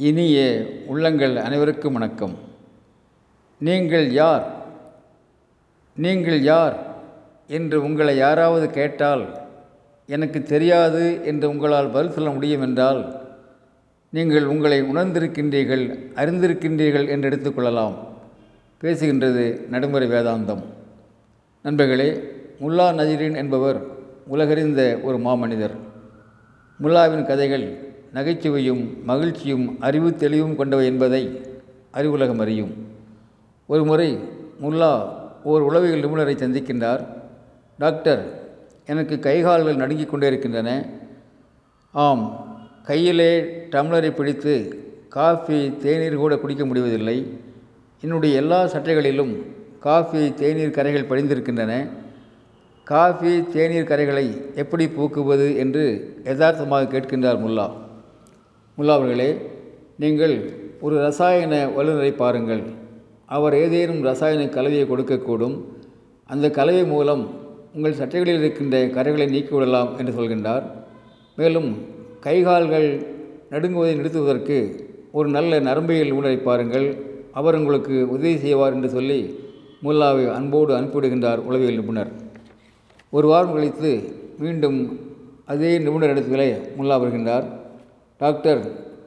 இனிய உள்ளங்கள் அனைவருக்கும் வணக்கம். நீங்கள் யார்? நீங்கள் யார்? என்று உங்களை யாராவது கேட்டால் எனக்கு தெரியாது என்று உங்களால் பதில் சொல்ல முடியும் என்றால் நீங்கள் உங்களை உணர்ந்திருக்கின்றீர்கள் அறிந்திருக்கின்றீர்கள் என்று எடுத்துக்கொள்ளலாம் பேசுகின்றது நடுமுறை வேதாந்தம். நண்பர்களே முல்லா நஜீரின் என்பவர் உலகறிந்த ஒரு மாமனிதர். முல்லாவின் கதைகள் நகைச்சுவையும் மகிழ்ச்சியும் அறிவு தெளிவும் கொண்டவை என்பதை அறிவுலகம் அறியும். ஒரு முறை முல்லா ஓர் உளவியல் நிபுணரை சந்திக்கின்றார். டாக்டர் எனக்கு கைகால்கள் நடுங்கிக் கொண்டே இருக்கின்றன. ஆம் கையிலே டம்ளரை பிடித்து காஃபி தேநீர் கூட குடிக்க முடிவதில்லை. என்னுடைய எல்லா சட்டைகளிலும் காஃபி தேநீர் கரைகள் படிந்திருக்கின்றன. காஃபி தேநீர் கரைகளை எப்படி போக்குவது என்று யதார்த்தமாக கேட்கின்றார் முல்லா. முல்லா அவர்களே நீங்கள் ஒரு ரசாயன வல்லுநரை பாருங்கள். அவர் ஏதேனும் ரசாயன கலவையை கொடுக்கக்கூடும். அந்த கலவை மூலம் உங்கள் சட்டைகளில் இருக்கின்ற கரைகளை நீக்கிவிடலாம் என்று சொல்கின்றார். மேலும் கைகால்கள் நடுங்குவதை நிறுத்துவதற்கு ஒரு நல்ல நரம்பியல் நிபுணரை பாருங்கள். அவர் உங்களுக்கு உதவி செய்வார் என்று சொல்லி முல்லாவை அன்போடு அனுப்பிவிடுகின்றார் உளவியல் நிபுணர். ஒரு வாரம் கழித்து மீண்டும் அதே நிபுணர் நிபுணரிடத்திலே முல்லா வருகின்றார் டாக்டர்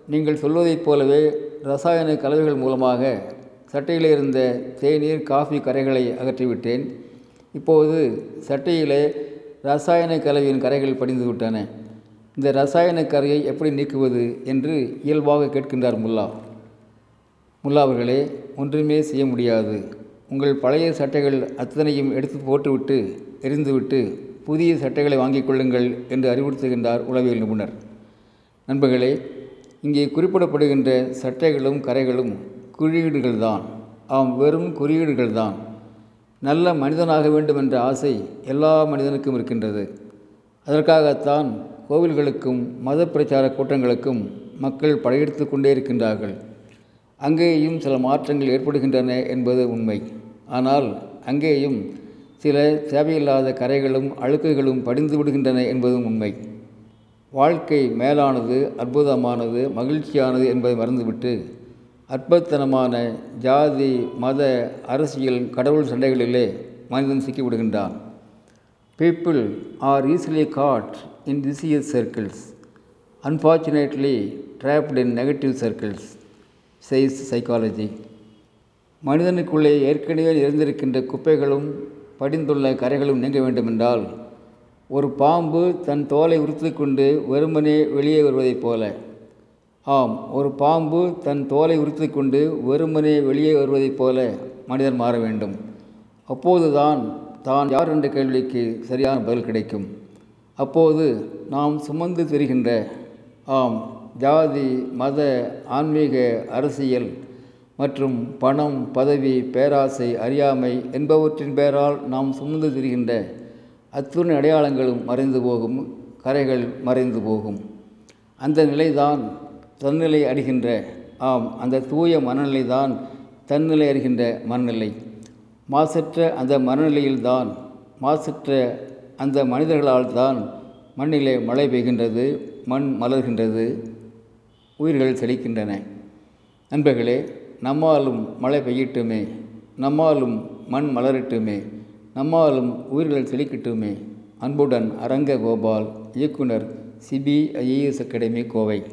நீங்கள் சொல்வதைப் போலவே ரசாயன கலவைகள் மூலமாக சட்டையில் இருந்த தேநீர் காஃபி கரைகளை அகற்றிவிட்டேன். இப்போது சட்டையிலே ரசாயன கலவையின் கரைகள் படிந்து விட்டன. இந்த ரசாயன கரையை எப்படி நீக்குவது என்று இயல்பாக கேட்கின்றார் முல்லா. முல்லா அவர்களே ஒன்றுமே செய்ய முடியாது. உங்கள் பழைய சட்டைகள் அத்தனையும் எடுத்து போட்டுவிட்டு எரிந்துவிட்டு புதிய சட்டைகளை வாங்கிக் கொள்ளுங்கள் என்று அறிவுறுத்துகின்றார் உளவியல் நிபுணர். நண்பர்களே இங்கே குறிப்பிடப்படுகின்ற சட்டைகளும் கரைகளும் குறியீடுகள் தான் ஆம் வெறும் குறியீடுகள் தான் நல்ல மனிதனாக வேண்டும் என்ற ஆசை எல்லா மனிதனுக்கும் இருக்கின்றது. அதற்காகத்தான் கோவில்களுக்கும் மத பிரச்சார கூட்டங்களுக்கும் மக்கள் படையெடுத்து கொண்டே இருக்கின்றார்கள். அங்கேயும் சில மாற்றங்கள் ஏற்படுகின்றன என்பது உண்மை. ஆனால் அங்கேயும் சில தேவையில்லாத கரைகளும் அழுக்குகளும் படிந்து விடுகின்றன என்பதும் உண்மை. வாழ்க்கை மேலானது அற்புதமானது மகிழ்ச்சியானது என்பதை மறந்துவிட்டு அற்பத்தனமான ஜாதி மத அரசியல் கடவுள் சண்டைகளிலே மனிதன் சிக்கிவிடுகின்றான். People are easily caught in vicious circles unfortunately trapped in negative circles says psychology மனிதனுக்குள்ளே ஏற்கனவே இருந்திருக்கின்ற குப்பைகளும் படிந்துள்ள கரைகளும் நீங்க வேண்டுமென்றால் ஒரு பாம்பு தன் தோலை உறுத்து கொண்டு வெறுமனே வெளியே வருவதைப் போல. ஆம் ஒரு பாம்பு தன் தோலை உறுத்து கொண்டு வெறுமனே வெளியே வருவதைப் போல மனிதன் மாற வேண்டும். அப்போதுதான் தான் யார் என்ற கேள்விக்கு சரியான பதில் கிடைக்கும். அப்போது நாம் சுமந்து திரிகின்ற ஆம் ஜாதி மத ஆன்மீக அரசியல் மற்றும் பணம் பதவி பேராசை அறியாமை என்பவற்றின் பெயரால் நாம் சுமந்து திரிகின்ற அத்துணை அடையாளங்களும் மறைந்து போகும் கரைகள் மறைந்து போகும். அந்த நிலைதான் தன்னிலை அடைகின்ற ஆம் அந்த தூய மனநிலை தான் தன்னிலை அறிகின்ற மனநிலை. மாசற்ற அந்த மனநிலையில்தான் மாசற்ற அந்த மனிதர்களால் தான் மண்ணிலே மழை பெய்கின்றது மண் மலர்கின்றது உயிர்கள் செழிக்கின்றன. நண்பர்களே நம்மாலும் மழை பெய்யட்டுமே நம்மாலும் மண் மலரட்டுமே. நம்மாலும் உயிர்கள் செழிக்கட்டுமே. அன்புடன் அரங்க கோபால் இயக்குனர் சிபிஐஏஎஸ் அகாடமி கோவை.